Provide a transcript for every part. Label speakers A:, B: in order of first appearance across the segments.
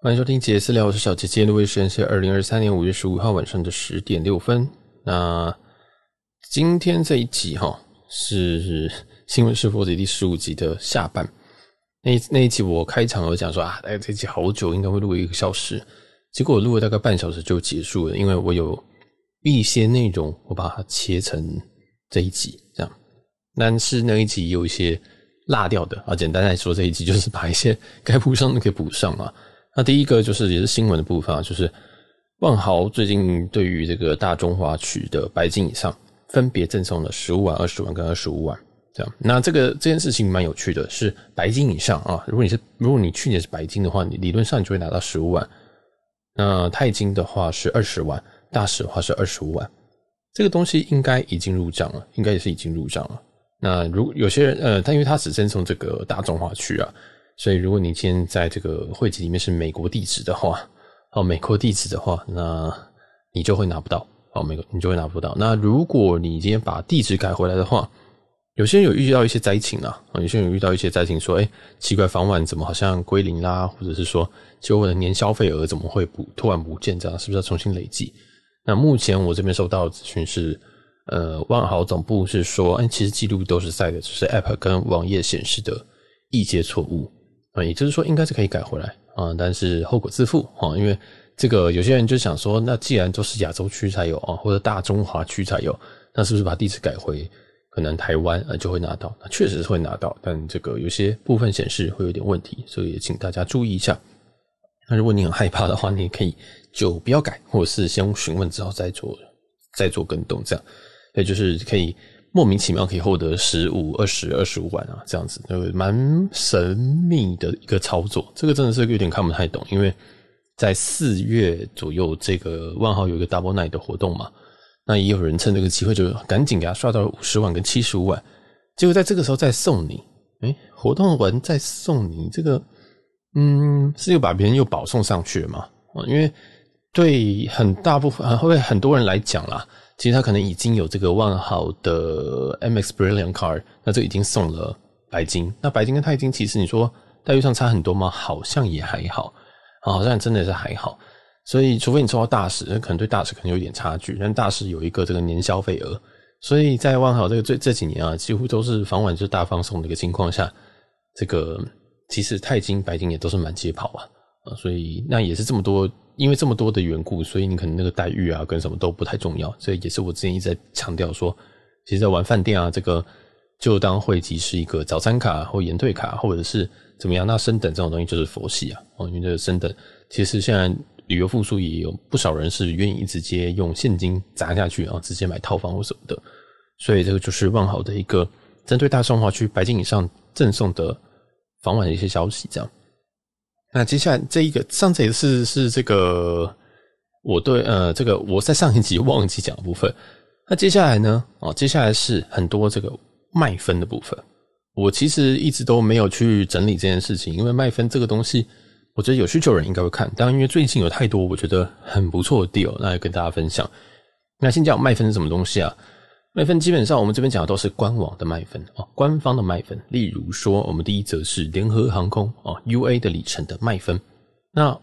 A: 欢迎收听杰私聊，我是小杰。今天的时间是二零二三年五月十五号晚上的十点六分。那今天这一集哈是新闻试播集第十五集的下半。那那一集我开场我讲说啊，哎，这一集好久，应该会录一个小时。结果我录了大概半小时就结束了，因为我有一些内容我把它切成这一集这样。但是那一集有一些落掉的啊，简单来说，这一集就是把一些该补上的给补上啊。那第一个就是也是新闻的部分啊，就是万豪最近对于这个大中华区的白金以上分别赠送了十五万、二十万跟二十五万这样。那这个这件事情蛮有趣的，是白金以上啊，如果你是如果你去年是白金的话，你理论上你就会拿到十五万。那钛金的话是二十万，大使的话是二十五万。这个东西应该已经入账了，应该也是已经入账了。那如有些人呃，他因为他只赠送这个大中华区啊。所以，如果你今天在这个会籍里面是美国地址的话，哦，美国地址的话，那你就会拿不到，哦，美国你就会拿不到。那如果你今天把地址改回来的话，有些人有遇到一些灾情啊，有些人有遇到一些灾情，说，哎，奇怪，房晚怎么好像归零啦？或者是说，就我的年消费额怎么会不突然不见？这样是不是要重新累计？那目前我这边收到的资讯是，呃，万豪总部是说，哎，其实记录都是在的，只是 App 跟网页显示的一些错误。也就是说，应该是可以改回来啊，但是后果自负啊，因为这个有些人就想说，那既然都是亚洲区才有啊，或者大中华区才有，那是不是把地址改回可能台湾啊就会拿到？那确实是会拿到，但这个有些部分显示会有点问题，所以也请大家注意一下。那如果你很害怕的话，你也可以就不要改，或者是先询问之后再做再做更动，这样，也就是可以。莫名其妙可以获得十五、二十、二十五万啊，这样子，呃，蛮神秘的一个操作。这个真的是有点看不太懂，因为在四月左右，这个万豪有一个 Double Night 的活动嘛，那也有人趁这个机会就赶紧给他刷到了五十万跟七十五万，结果在这个时候再送你，诶，活动完再送你这个，嗯，是又把别人又保送上去了嘛？因为对很大部分啊，会不会很多人来讲啦。其实他可能已经有这个万豪的 MX Brilliant Card，那这已经送了白金。那白金跟钛金，其实你说待遇上差很多吗？好像也还好，好像真的是还好。所以，除非你抽到大使，那可能对大使可能有点差距。但大使有一个这个年消费额，所以在万豪这个这这几年啊，几乎都是房晚就是大放送的一个情况下，这个其实钛金、白金也都是满街跑啊啊，所以那也是这么多。因为这么多的缘故，所以你可能那个待遇啊，跟什么都不太重要。所以也是我之前一直在强调说，其实，在玩饭店啊，这个就当会籍是一个早餐卡或延退卡，或者是怎么样。那升等这种东西就是佛系啊。哦，因为这个升等，其实现在旅游复苏也有不少人是愿意直接用现金砸下去，然后直接买套房或什么的。所以这个就是万豪的一个针对大中华区白金以上赠送的房晚的一些消息，这样。那接下来这一个上这一次是这个我对呃这个我在上一集忘记讲的部分。那接下来呢？哦，接下来是很多这个卖分的部分。我其实一直都没有去整理这件事情，因为卖分这个东西，我觉得有需求人应该会看。当然，因为最近有太多我觉得很不错的 deal，那要跟大家分享。那先讲卖分是什么东西啊？卖分基本上我们这边讲的都是官网的卖分哦，官方的卖分。例如说，我们第一则是联合航空哦，UA 的里程的卖分。那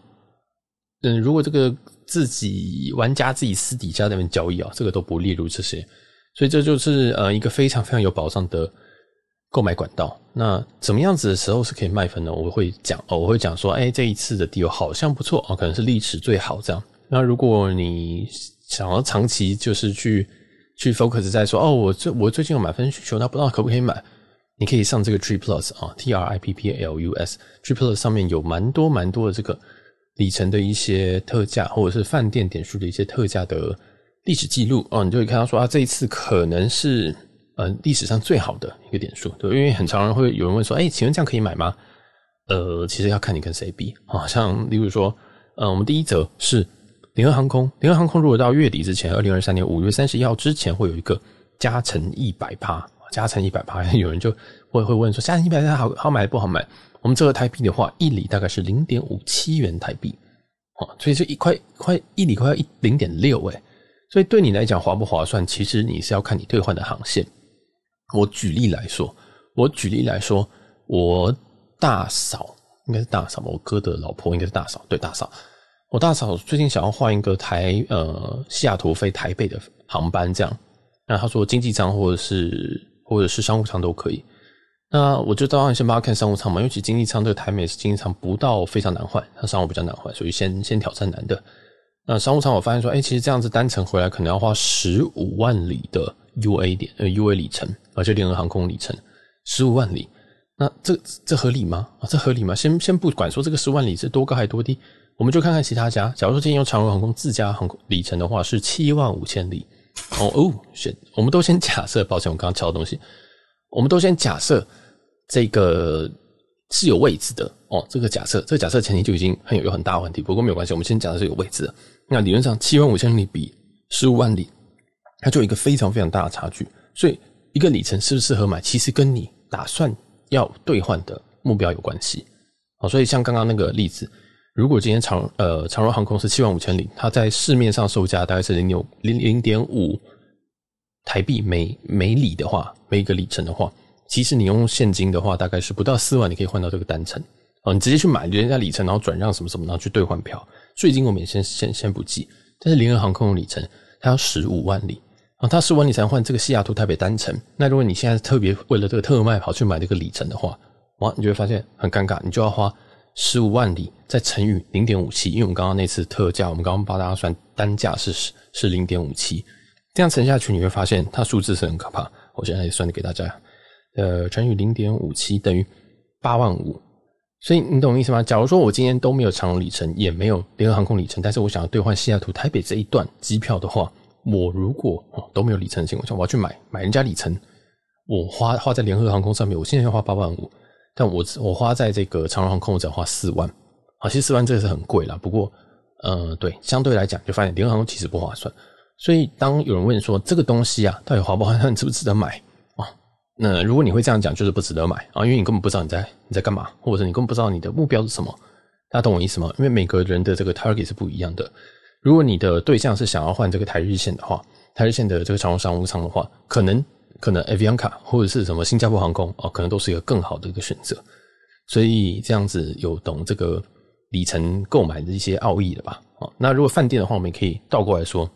A: 嗯，如果这个自己玩家自己私底下在那边交易啊，这个都不列入这些。所以这就是呃一个非常非常有保障的购买管道。那怎么样子的时候是可以卖分呢？我会讲哦，我会讲说，哎，这一次的 deal 好像不错哦，可能是历史最好这样。那如果你想要长期就是去。去 focus 在说哦，我最我最近有买分需求，那不知道可不可以买？你可以上这个 TripPlus 啊，T R I P P L U S，TripPlus 上面有蛮多蛮多的这个里程的一些特价，或者是饭店点数的一些特价的历史记录哦，你就会看到说啊，这一次可能是呃历史上最好的一个点数，对，因为很常人会有人问说，哎，请问这样可以买吗？呃，其实要看你跟谁比啊，像例如说，呃，我们第一则是。联合航空，联合航空如果到月底之前，二零二三年五月三十一号之前会有一个加成一百趴，加成一百趴，有人就会会问说，加成一百趴好好买不好买？我们这个台币的话，一里大概是零点五七元台币，哦，所以这一块块一里快要一零点六诶，所以对你来讲划不划算？其实你是要看你兑换的航线。我举例来说，我举例来说，我大嫂应该是大嫂吧，我哥的老婆应该是大嫂，对，大嫂。我大嫂最近想要换一个台呃西雅图飞台北的航班，这样。那他说经济舱或者是或者是商务舱都可以。那我就当然先帮他看商务舱嘛，因为其实经济舱对台美是经济舱不到非常难换，它商务比较难换，所以先先挑战难的。那商务舱我发现说，哎、其实这样子单程回来可能要花十五万里的 UA 点呃 UA 里程，而且联合航空里程十五万里，那这这合理吗？啊，这合理吗？先先不管说这个十万里是多高还是多低。我们就看看其他家。假如说今天用长荣航空自家航空里程的话，是七万五千里。哦哦，选我们都先假设，抱歉，我刚刚敲的东西，我们都先假设这个是有位置的哦。这个假设，这个假设前提就已经很有有很大问题。不过没有关系，我们先假设是有位置的。那理论上七万五千里比十五万里，它就有一个非常非常大的差距。所以一个里程适不适合买，其实跟你打算要兑换的目标有关系。好，所以像刚刚那个例子。如果今天长呃长荣航空是七万五千里，它在市面上售价大概是零点零零点五台币每每里的话，每一个里程的话，其实你用现金的话，大概是不到四万，你可以换到这个单程哦。你直接去买人家里程，然后转让什么什么，然后去兑换票，税金我们也先先先不计。但是联合航空的里程，它要十五万里啊，它十五万里才换这个西雅图台北单程。那如果你现在特别为了这个特卖跑去买这个里程的话，哇，你就会发现很尴尬，你就要花。十五万里再乘以零点五七，因为我们刚刚那次特价，我们刚刚帮大家算单价是是零点五七，这样乘下去你会发现它数字是很可怕。我现在也算给大家，呃，乘以零点五七等于八万五，所以你懂我意思吗？假如说我今天都没有长荣里程，也没有联合航空里程，但是我想要兑换西雅图台北这一段机票的话，我如果都没有里程的情况下，我要去买买人家里程，我花花在联合航空上面，我现在要花八万五。但我我花在这个长荣航空，我只要花四万，啊，其实四万这个是很贵啦。不过，呃，对，相对来讲，就发现联合航空其实不划算。所以，当有人问说这个东西啊，到底划不划算，值不值得买啊？那如果你会这样讲，就是不值得买啊，因为你根本不知道你在你在干嘛，或者是你根本不知道你的目标是什么。大家懂我意思吗？因为每个人的这个 target 是不一样的。如果你的对象是想要换这个台日线的话，台日线的这个长荣商务舱的话，可能。可能 Avianca 或者是什么新加坡航空哦，可能都是一个更好的一个选择。所以这样子有懂这个里程购买的一些奥义的吧？哦，那如果饭店的话，我们也可以倒过来说。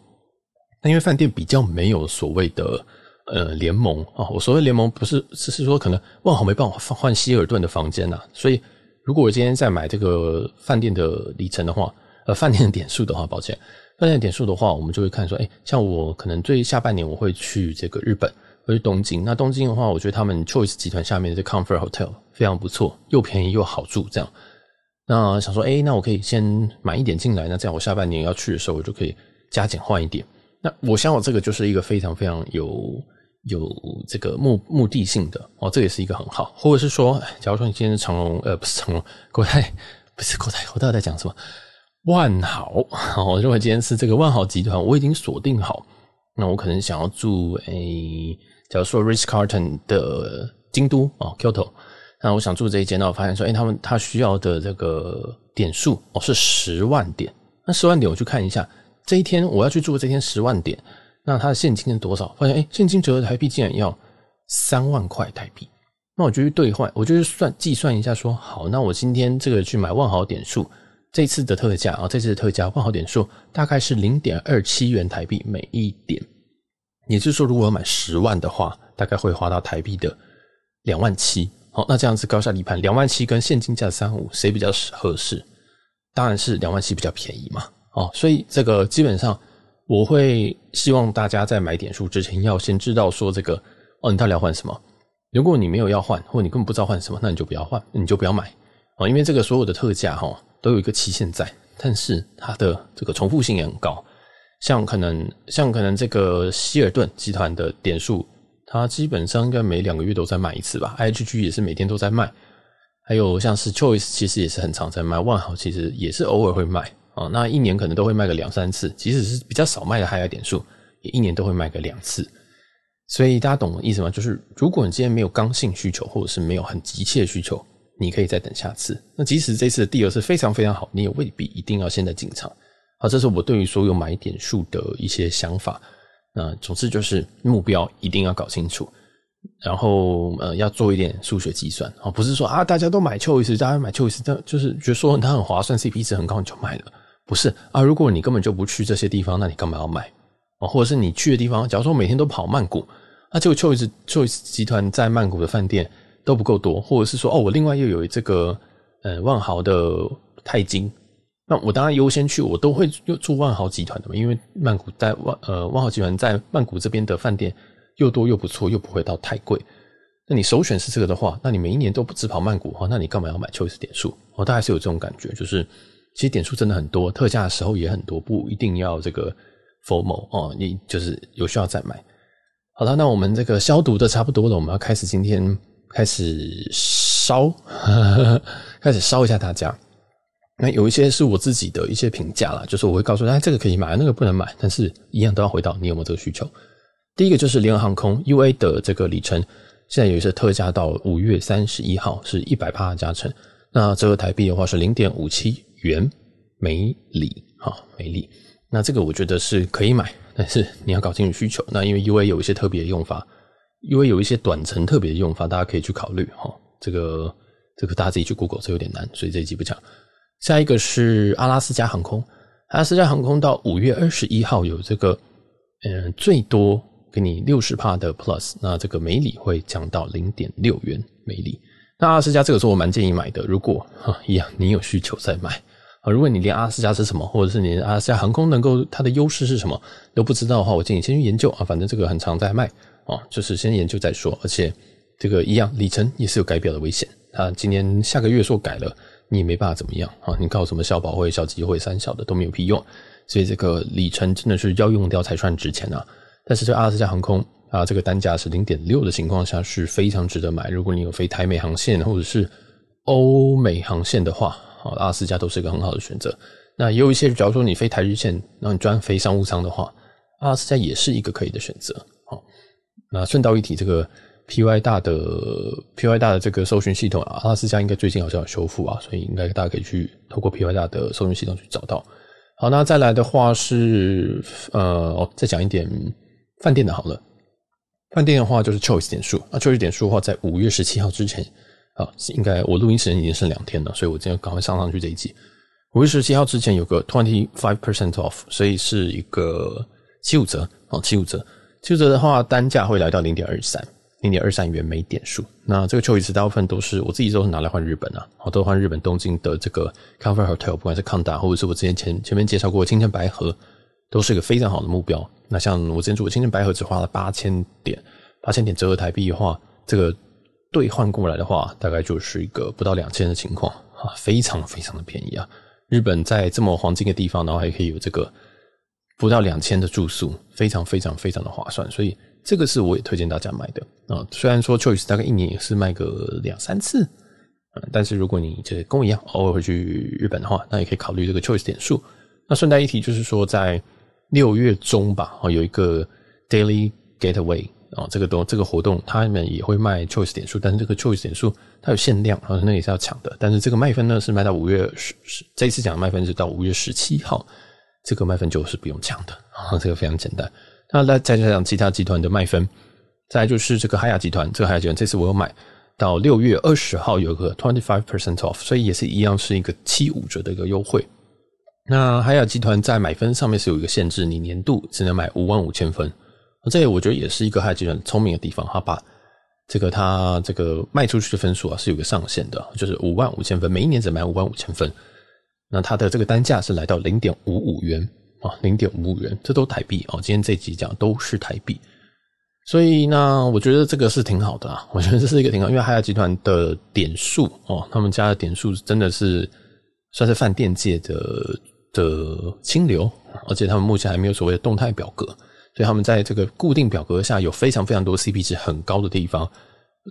A: 那因为饭店比较没有所谓的呃联盟啊，我所谓联盟不是是是说可能万豪没办法换希尔顿的房间呐，所以如果我今天在买这个饭店的里程的话，呃，饭店的点数的话，抱歉，饭店的点数的话，我们就会看说，哎，像我可能最下半年我会去这个日本。回东京，那东京的话，我觉得他们 Choice 集团下面的 Comfort Hotel 非常不错，又便宜又好住，这样。那想说，哎、那我可以先买一点进来，那这样我下半年要去的时候，我就可以加减换一点。那我想，我这个就是一个非常非常有有这个目目的性的哦，这也是一个很好。或者是说，假如说你今天是长隆，呃，不是长隆，国泰，不是国泰，我到底在讲什么？万豪，我认为今天是这个万豪集团，我已经锁定好，那我可能想要住，诶、欸。假如说 Ritz Carlton 的京都啊，Kyoto，那我想住这一间，那我发现说，哎、欸，他们他需要的这个点数哦是十万点，那十万点我去看一下，这一天我要去住这天十万点，那它的现金是多少？发现哎、欸，现金折合台币竟然要三万块台币，那我就去兑换，我就去算计算一下说，好，那我今天这个去买万豪点数，这次的特价啊，这次的特价换好点数大概是零点二七元台币每一点。也就是说，如果要买十万的话，大概会花到台币的两万七。好，那这样子高下立判，两万七跟现金价三五，谁比较合适？当然是两万七比较便宜嘛。哦，所以这个基本上我会希望大家在买点数之前，要先知道说这个哦，你到底要换什么？如果你没有要换，或你根本不知道换什么，那你就不要换，你就不要买哦，因为这个所有的特价哈都有一个期限在，但是它的这个重复性也很高。像可能像可能这个希尔顿集团的点数，它基本上应该每两个月都在卖一次吧。IHG 也是每天都在卖，还有像是 Choice 其实也是很常在卖，万豪其实也是偶尔会卖啊。那一年可能都会卖个两三次，即使是比较少卖的海外点数，也一年都会卖个两次。所以大家懂我意思吗？就是如果你今天没有刚性需求，或者是没有很急切的需求，你可以再等下次。那即使这次的第二是非常非常好，你也未必一定要现在进场。好，这是我对于所有买点数的一些想法。那总之就是目标一定要搞清楚。然后呃要做一点数学计算啊，不是说啊大家都买 Choice，大家买 Choice，这就是觉得说它很划算，CP 值很高你就买了，不是啊？如果你根本就不去这些地方，那你干嘛要买啊？或者是你去的地方，假如说每天都跑曼谷，那这个 Choice Choice 集团在曼谷的饭店都不够多，或者是说哦，我另外又有这个呃万豪的钛金。那我当然优先去，我都会住万豪集团的嘛，因为曼谷在万呃万豪集团在曼谷这边的饭店又多又不错，又不会到太贵。那你首选是这个的话，那你每一年都不只跑曼谷的话，那你干嘛要买 Choice 点数？我大概是有这种感觉，就是其实点数真的很多，特价的时候也很多，不一定要这个 formal 哦，你就是有需要再买。好了，那我们这个消毒的差不多了，我们要开始今天开始烧，开始烧一下大家。那有一些是我自己的一些评价啦，就是我会告诉大家，这个可以买，那个不能买，但是一样都要回到你有没有这个需求。第一个就是联合航空 UA 的这个里程，现在有一些特价到五月三十一号是一百趴的加成，那折合台币的话是零点五七元每里，哈，每里。那这个我觉得是可以买，但是你要搞清楚需求。那因为 UA 有一些特别的用法因为有一些短程特别的用法，大家可以去考虑哈。这个这个大家自己去 Google，这有点难，所以这一集不讲。下一个是阿拉斯加航空，阿拉斯加航空到五月二十一号有这个，嗯，最多给你六十帕的 Plus，那这个每里会降到零点六元每里。那阿拉斯加这个时候我蛮建议买的，如果哈一样你有需求再买啊。如果你连阿拉斯加是什么，或者是你连阿拉斯加航空能够它的优势是什么都不知道的话，我建议先去研究啊。反正这个很常在卖啊，就是先研究再说。而且这个一样里程也是有改表的危险，它今年下个月说改了。你也没办法怎么样啊！你靠什么小保会、小机会、三小的都没有屁用，所以这个里程真的是要用掉才算值钱啊！但是这阿拉斯加航空啊，这个单价是零点六的情况下是非常值得买。如果你有飞台美航线或者是欧美航线的话，啊，阿拉斯加都是一个很好的选择。那也有一些，假如说你飞台日线，然后你专飞商务舱的话，阿拉斯加也是一个可以的选择。那顺道一提这个。P Y 大的 P Y 大的这个搜寻系统啊，阿拉斯加应该最近好像有修复啊，所以应该大家可以去透过 P Y 大的搜寻系统去找到。好，那再来的话是呃，哦，再讲一点饭店的好了。饭店的话就是 Choice 点数，那 Choice 点数的话，在五月十七号之前啊，应该我录音时间已经剩两天了，所以我今天赶快上上去这一集。五月十七号之前有个 twenty five percent off，所以是一个七五折哦，七五折，七五折的话单价会来到零点二三。零点二三元每点数，那这个 Choice 大部分都是我自己都是拿来换日本啊，好都换日本东京的这个 Comfort Hotel，不管是康达或者是我之前前前面介绍过的青天白河，都是一个非常好的目标。那像我之前住的青天白河只花了八千点，八千点折合台币的话，这个兑换过来的话，大概就是一个不到两千的情况啊，非常非常的便宜啊！日本在这么黄金的地方，然后还可以有这个不到两千的住宿，非常非常非常的划算，所以。这个是我也推荐大家买的啊，虽然说 Choice 大概一年也是卖个两三次，但是如果你这跟我一样偶尔会去日本的话，那也可以考虑这个 Choice 点数。那顺带一提，就是说在六月中吧，有一个 Daily Getaway 啊，这个东这个活动，他们也会卖 Choice 点数，但是这个 Choice 点数它有限量，啊，那也是要抢的。但是这个卖分呢是卖到五月十十，这一次讲的卖分是到五月十七号，这个卖分就是不用抢的啊，这个非常简单。那来再讲其他集团的卖分，再就是这个海雅集团，这个海雅集团这次我有买到六月二十号有个 twenty five percent off，所以也是一样是一个七五折的一个优惠。那海雅集团在买分上面是有一个限制，你年度只能买五万五千分。这我觉得也是一个海雅集团聪明的地方，他把这个他这个卖出去的分数啊是有个上限的，就是五万五千分，每一年只买五万五千分。那它的这个单价是来到零点五五元。啊，零点五五元，这都台币哦。今天这集讲都是台币，所以呢，我觉得这个是挺好的啊。我觉得这是一个挺好，因为海雅集团的点数哦，他们家的点数真的是算是饭店界的的清流，而且他们目前还没有所谓的动态表格，所以他们在这个固定表格下有非常非常多 CP 值很高的地方，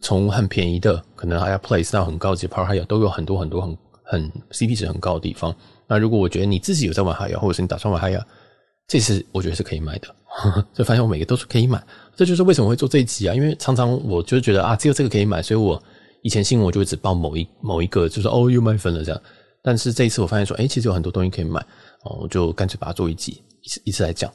A: 从很便宜的可能 Hyatt Place 到很高级 Park Hyatt 都有很多很多很很 CP 值很高的地方。那如果我觉得你自己有在玩海雅，或者是你打算玩海雅，这次我觉得是可以买的。就发现我每个都是可以买，这就是为什么会做这一集啊。因为常常我就觉得啊，只有这个可以买，所以我以前新闻我就会只报某一某一个，就是哦又卖分了这样。但是这一次我发现说，哎，其实有很多东西可以买哦，我就干脆把它做一集，一次一次来讲。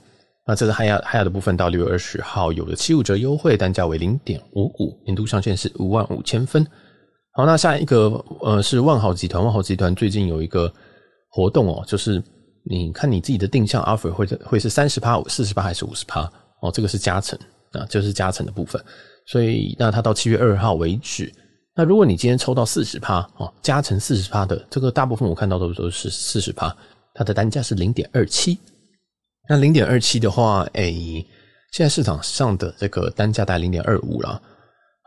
A: 那这是嗨亚嗨亚的部分，到六月二十号有了七五折优惠，单价为零点五五，年度上限是五万五千分。好，那下一个呃是万豪集团，万豪集团最近有一个活动哦，就是你看你自己的定向 offer 会会是三十趴、四十趴还是五十趴哦，这个是加成啊，就是加成的部分。所以那它到七月二号为止。那如果你今天抽到四十趴哦，加成四十趴的这个大部分我看到都都是四十趴，它的单价是零点二七。那零点二七的话，哎，现在市场上的这个单价大概零点二五了。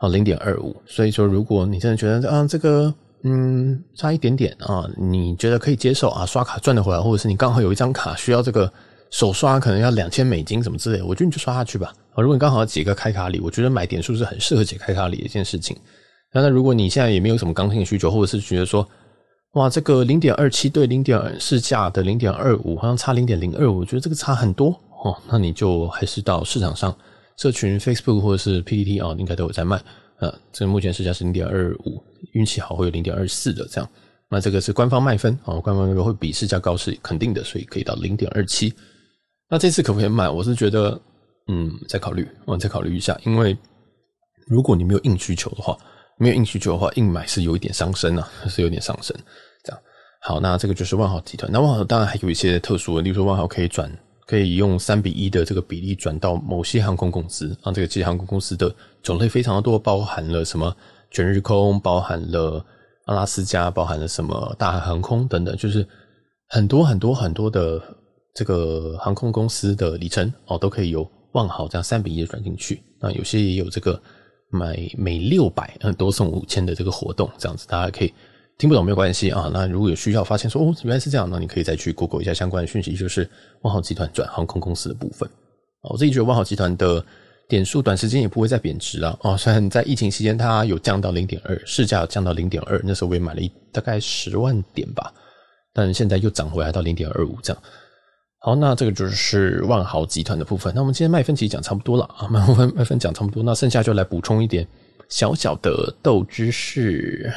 A: 好，零点二五，所以说，如果你真的觉得啊，这个嗯差一点点啊，你觉得可以接受啊，刷卡赚得回来，或者是你刚好有一张卡需要这个手刷，可能要两千美金什么之类，我觉得你就刷下去吧。啊，如果你刚好要解个开卡礼，我觉得买点数是很适合解开卡礼的一件事情。那那如果你现在也没有什么刚性需求，或者是觉得说，哇，这个零点二七对零点市价的零点二五好像差零点零二，我觉得这个差很多哦，那你就还是到市场上。社群 Facebook 或者是 PPT 啊，应该都有在卖。呃，这个目前市价是零点二五，运气好会有零点二四的这样。那这个是官方卖分啊，官方那个会比市价高是肯定的，所以可以到零点二七。那这次可不可以买？我是觉得，嗯，再考虑，我再考虑一下。因为如果你没有硬需求的话，没有硬需求的话，硬买是有一点伤身啊，是有点伤身。这样。好，那这个就是万豪集团。那万豪当然还有一些特殊的，例如说万豪可以转。可以用三比一的这个比例转到某些航空公司啊，这个这些航空公司的种类非常的多，包含了什么全日空，包含了阿拉斯加，包含了什么大韩航空等等，就是很多很多很多的这个航空公司的里程哦，都可以由万豪这样三比一的转进去。那有些也有这个买每六百嗯多送五千的这个活动，这样子大家可以。听不懂没有关系啊，那如果有需要，发现说哦原来是这样，那你可以再去 Google 一下相关的讯息，就是万豪集团转航空公司的部分。我自己觉得万豪集团的点数短时间也不会再贬值了哦，虽然在疫情期间它有降到零点二，市价降到零点二，那时候我也买了一大概十万点吧，但现在又涨回来到零点二五这样。好，那这个就是万豪集团的部分。那我们今天卖分其实讲差不多了啊，卖分卖分讲差不多，那剩下就来补充一点小小的豆知识。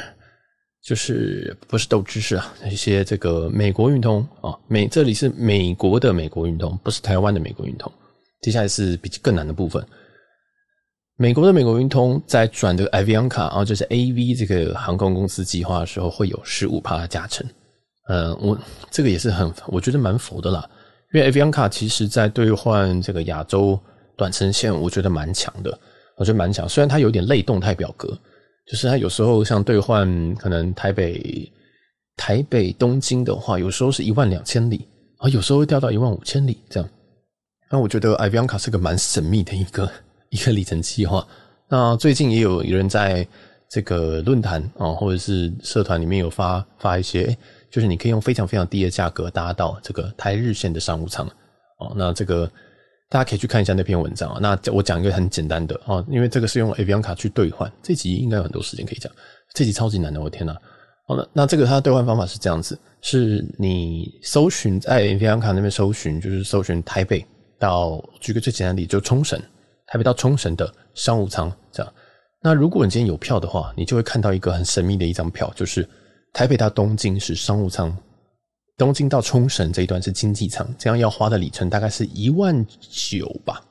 A: 就是不是豆知识啊，一些这个美国运通啊，美这里是美国的美国运通，不是台湾的美国运通。接下来是比更难的部分，美国的美国运通在转这个 Avianca 啊，就是 AV 这个航空公司计划的时候，会有十五趴的加成。嗯，我这个也是很，我觉得蛮佛的啦，因为 Avianca 其实在兑换这个亚洲短程线，我觉得蛮强的，我觉得蛮强，虽然它有点类动态表格。就是它有时候像兑换可能台北台北东京的话，有时候是一万两千里啊，有时候会掉到一万五千里这样。那我觉得 Avianca 是个蛮神秘的一个一个里程计划。那最近也有有人在这个论坛啊，或者是社团里面有发发一些，就是你可以用非常非常低的价格搭到这个台日线的商务舱哦。那这个。大家可以去看一下那篇文章啊。那我讲一个很简单的啊，因为这个是用 Avianca 去兑换，这集应该有很多时间可以讲。这集超级难的，我天呐！好了，那这个它的兑换方法是这样子：是你搜寻在 Avianca 那边搜寻，就是搜寻台北到，举个最简单的例子，就冲绳，台北到冲绳的商务舱这样。那如果你今天有票的话，你就会看到一个很神秘的一张票，就是台北到东京是商务舱。东京到冲绳这一段是经济舱，这样要花的里程大概是一万九吧，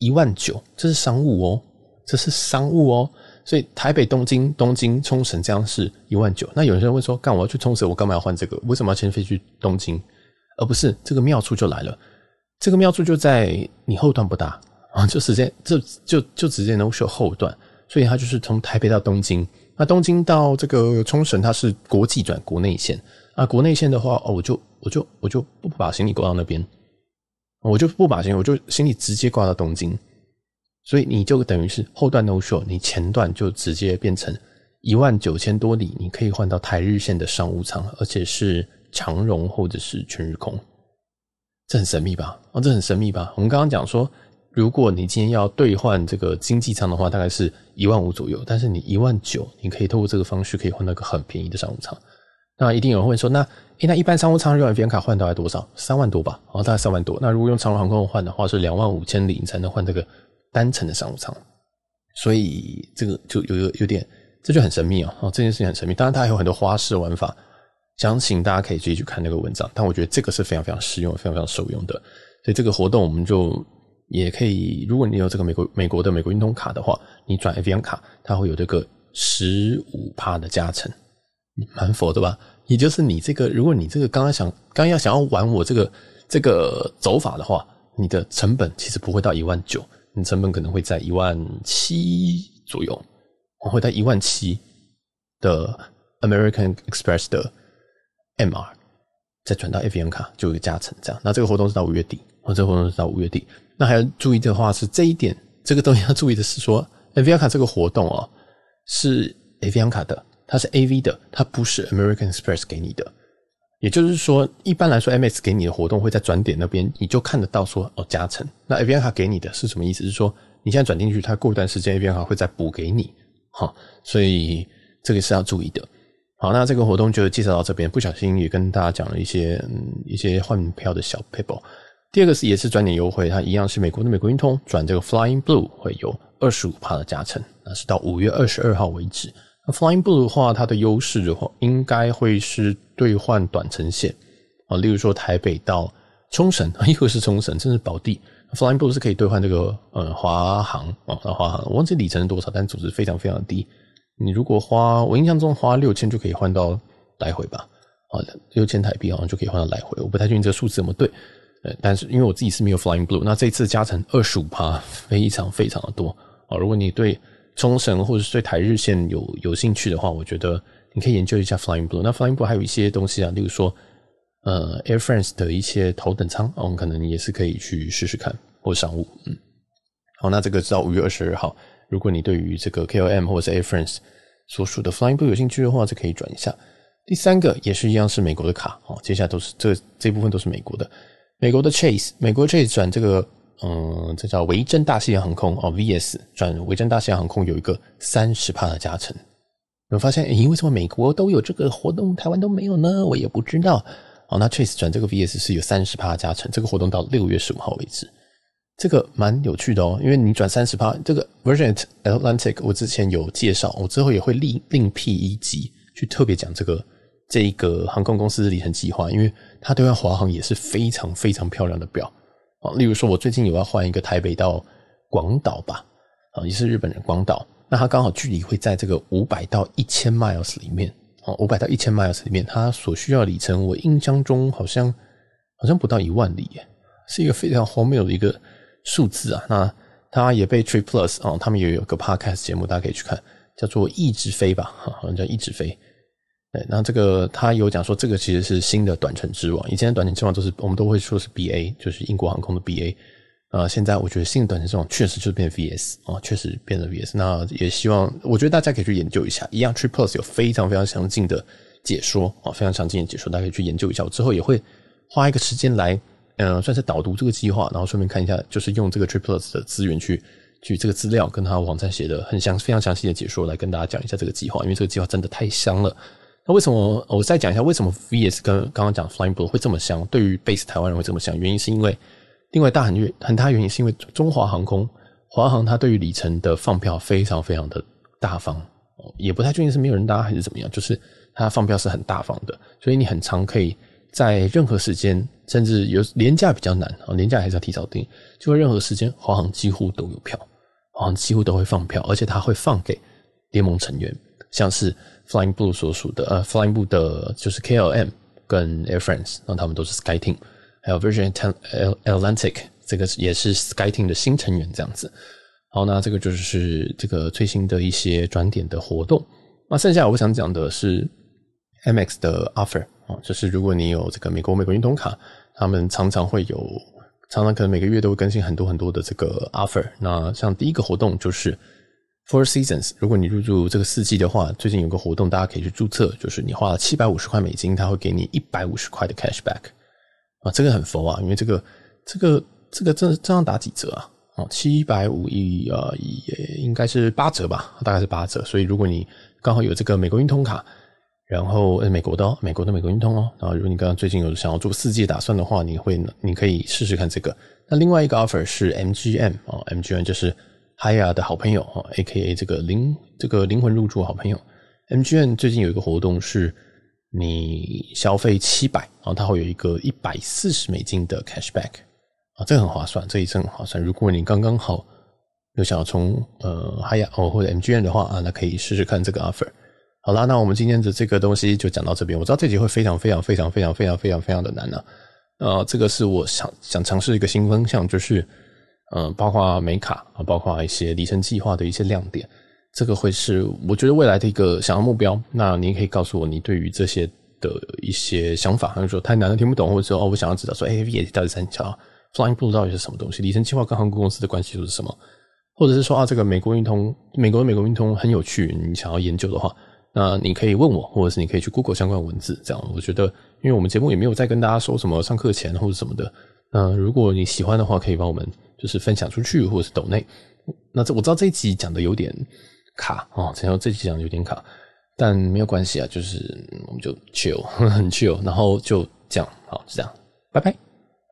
A: 一万九，这是商务哦，这是商务哦，所以台北、东京、东京、冲绳这样是一万九。那有人会说，干我要去冲绳，我干嘛要换这个？为什么要先飞去东京？而不是这个妙处就来了，这个妙处就在你后段不搭啊，就直接就就就直接 no show 后段，所以它就是从台北到东京，那东京到这个冲绳，它是国际转国内线。啊，国内线的话，哦，我就我就我就不把行李挂到那边，我就不把行李，我就行李直接挂到东京，所以你就等于是后段 no show，你前段就直接变成一万九千多里，你可以换到台日线的商务舱，而且是长荣或者是全日空，这很神秘吧？哦，这很神秘吧？我们刚刚讲说，如果你今天要兑换这个经济舱的话，大概是一万五左右，但是你一万九，你可以透过这个方式可以换到一个很便宜的商务舱。那一定有人会说，那诶、那一般商务舱用 Avianca 卡换大概多少？三万多吧，哦，大概三万多。那如果用长荣航空换的话，是两万五千里才能换这个单程的商务舱。所以这个就有有有点，这就很神秘哦。哦，这件事情很神秘。当然，它还有很多花式玩法，详情大家可以自己去看那个文章。但我觉得这个是非常非常实用、非常非常受用的所以这个活动我们就也可以，如果你有这个美国美国的美国运通卡的话，你转 Avion 卡，它会有这个十五趴的加成，蛮佛的吧？也就是你这个，如果你这个刚刚想刚要想要玩我这个这个走法的话，你的成本其实不会到一万九，你成本可能会在一万七左右，我会在一万七的 American Express 的 MR 再转到 Avion 卡就有加成，这样。那这个活动是到五月底。我这个活动是到五月底，那还要注意的话是这一点，这个东西要注意的是说，Avion 卡这个活动哦，是 Avion 卡的，它是 AV 的，它不是 American Express 给你的。也就是说，一般来说 M S 给你的活动会在转点那边，你就看得到说哦加成。那 AVI 卡给你的是什么意思？是说你现在转进去，它过一段时间 A VI 卡会再补给你，哈，所以这个是要注意的。好，那这个活动就介绍到这边，不小心也跟大家讲了一些嗯一些换票的小 paper。第二个是也是转点优惠，它一样是美国的美国运通转这个 Flying Blue 会有二十五趴的加成，那是到五月二十二号为止。Flying Blue 的话，它的优势的话，应该会是兑换短程线啊，例如说台北到冲绳，又是冲绳，甚至宝地。Flying Blue 是可以兑换这个呃华航啊，华航，我忘记里程是多少，但组织非常非常低。你如果花，我印象中花六千就可以换到来回吧，啊，六千台币好像就可以换到来回，我不太确定这个数字怎么对。呃但是因为我自己是没有 Flying Blue，那这次加成二十五趴，非常非常的多啊！如果你对冲绳或者是对台日线有有兴趣的话，我觉得你可以研究一下 Flying Blue。那 Flying Blue 还有一些东西啊，例如说呃 Air France 的一些头等舱，我们可能也是可以去试试看，或商务。嗯，好，那这个到五月二十二号，如果你对于这个 KLM 或者 Air France 所属的 Flying Blue 有兴趣的话，就可以转一下。第三个也是一样是美国的卡哦，接下来都是这这部分都是美国的。美国的 Chase，美国 Chase 转这个，嗯，这叫维珍大西洋航空哦，VS 转维珍大西洋航空有一个三十趴的加成。有发现，诶，为什么美国都有这个活动，台湾都没有呢？我也不知道。哦，那 Chase 转这个 VS 是有三十趴的加成，这个活动到六月十五号为止。这个蛮有趣的哦，因为你转三十趴，这个 Virgin Atlantic 我之前有介绍，我之后也会另另辟一集去特别讲这个。这一个航空公司的里程计划，因为它对外华航也是非常非常漂亮的表啊。例如说，我最近有要换一个台北到广岛吧，啊，也是日本人广岛，那它刚好距离会在这个五百到一千 miles 里面啊，五百到一千 miles 里面，它所需要里程，我印象中好像好像不到一万里耶，是一个非常荒谬的一个数字啊。那它也被 Trip Plus 啊，他们也有个 podcast 节目，大家可以去看，叫做一直飞吧，好像叫一直飞。对，那这个他有讲说，这个其实是新的短程之王。以前的短程之王都是我们都会说是 BA，就是英国航空的 BA。呃，现在我觉得新的短程之王确实就是变 VS 啊，确实变了 VS。那也希望，我觉得大家可以去研究一下。一样，Trip Plus 有非常非常详尽的解说啊，非常详尽的解说，大家可以去研究一下。我之后也会花一个时间来，嗯、算是导读这个计划，然后顺便看一下，就是用这个 Trip Plus 的资源去，去这个资料跟他网站写的很详、非常详细的解说来跟大家讲一下这个计划，因为这个计划真的太香了。那为什么我再讲一下为什么 VS 跟刚刚讲 Flying Blue 会这么香？对于 base 台湾人会这么香，原因是因为另外大很很大原因是因为中华航空华航它对于里程的放票非常非常的大方，也不太确定是没有人搭还是怎么样，就是它放票是很大方的，所以你很常可以在任何时间，甚至有廉价比较难啊，廉价还是要提早订，就任何时间华航几乎都有票，华航几乎都会放票，而且它会放给联盟成员，像是。Flying Blue 所属的呃，Flying Blue 的就是 KLM 跟 Air France，那他们都是 SkyTeam，还有 Virgin Atlantic 这个也是 SkyTeam 的新成员这样子。好，那这个就是这个最新的一些转点的活动。那剩下我想讲的是 m x 的 offer 啊，就是如果你有这个美国美国运通卡，他们常常会有，常常可能每个月都会更新很多很多的这个 offer。那像第一个活动就是。Four Seasons，如果你入住这个四季的话，最近有个活动，大家可以去注册，就是你花了七百五十块美金，他会给你一百五十块的 cashback 啊，这个很佛啊，因为这个这个这个这这样打几折啊？哦，七百五一啊，也应该是八折吧，大概是八折。所以如果你刚好有这个美国运通卡，然后美国的哦，美国的美国运通哦，然后如果你刚刚最近有想要做四季打算的话，你会你可以试试看这个。那另外一个 offer 是 MGM 啊，MGM 就是。哈亚的好朋友哈，A.K.A 这个灵这个灵魂入住好朋友，M G N 最近有一个活动，是你消费七百，然后它会有一个一百四十美金的 cashback 啊，这个很划算，这一次很划算。如果你刚刚好有想要从呃 Hiya 或者 M G N 的话啊，那可以试试看这个 offer。好啦，那我们今天的这个东西就讲到这边。我知道这集会非常非常非常非常非常非常非常的难呢、啊。呃，这个是我想想尝试一个新方向，就是呃，包括美卡啊，包括一些里程计划的一些亮点。这个会是我觉得未来的一个想要目标。那你可以告诉我你对于这些的一些想法，比如说太难了听不懂，或者说哦，我想要知道说，哎，VAT 到底三桥，Flying Blue 到底是什么东西？里程计划跟航空公司的关系又是什么？或者是说啊，这个美国运通，美国的美国运通很有趣，你想要研究的话。那你可以问我，或者是你可以去 Google 相关文字，这样我觉得，因为我们节目也没有在跟大家说什么上课前或者什么的。那如果你喜欢的话，可以帮我们就是分享出去，或者是抖内。那这我知道这一集讲的有点卡啊，然后这一集讲的有点卡，但没有关系啊，就是我们就 chill，很 chill，然后就这样，好，就这样，拜拜。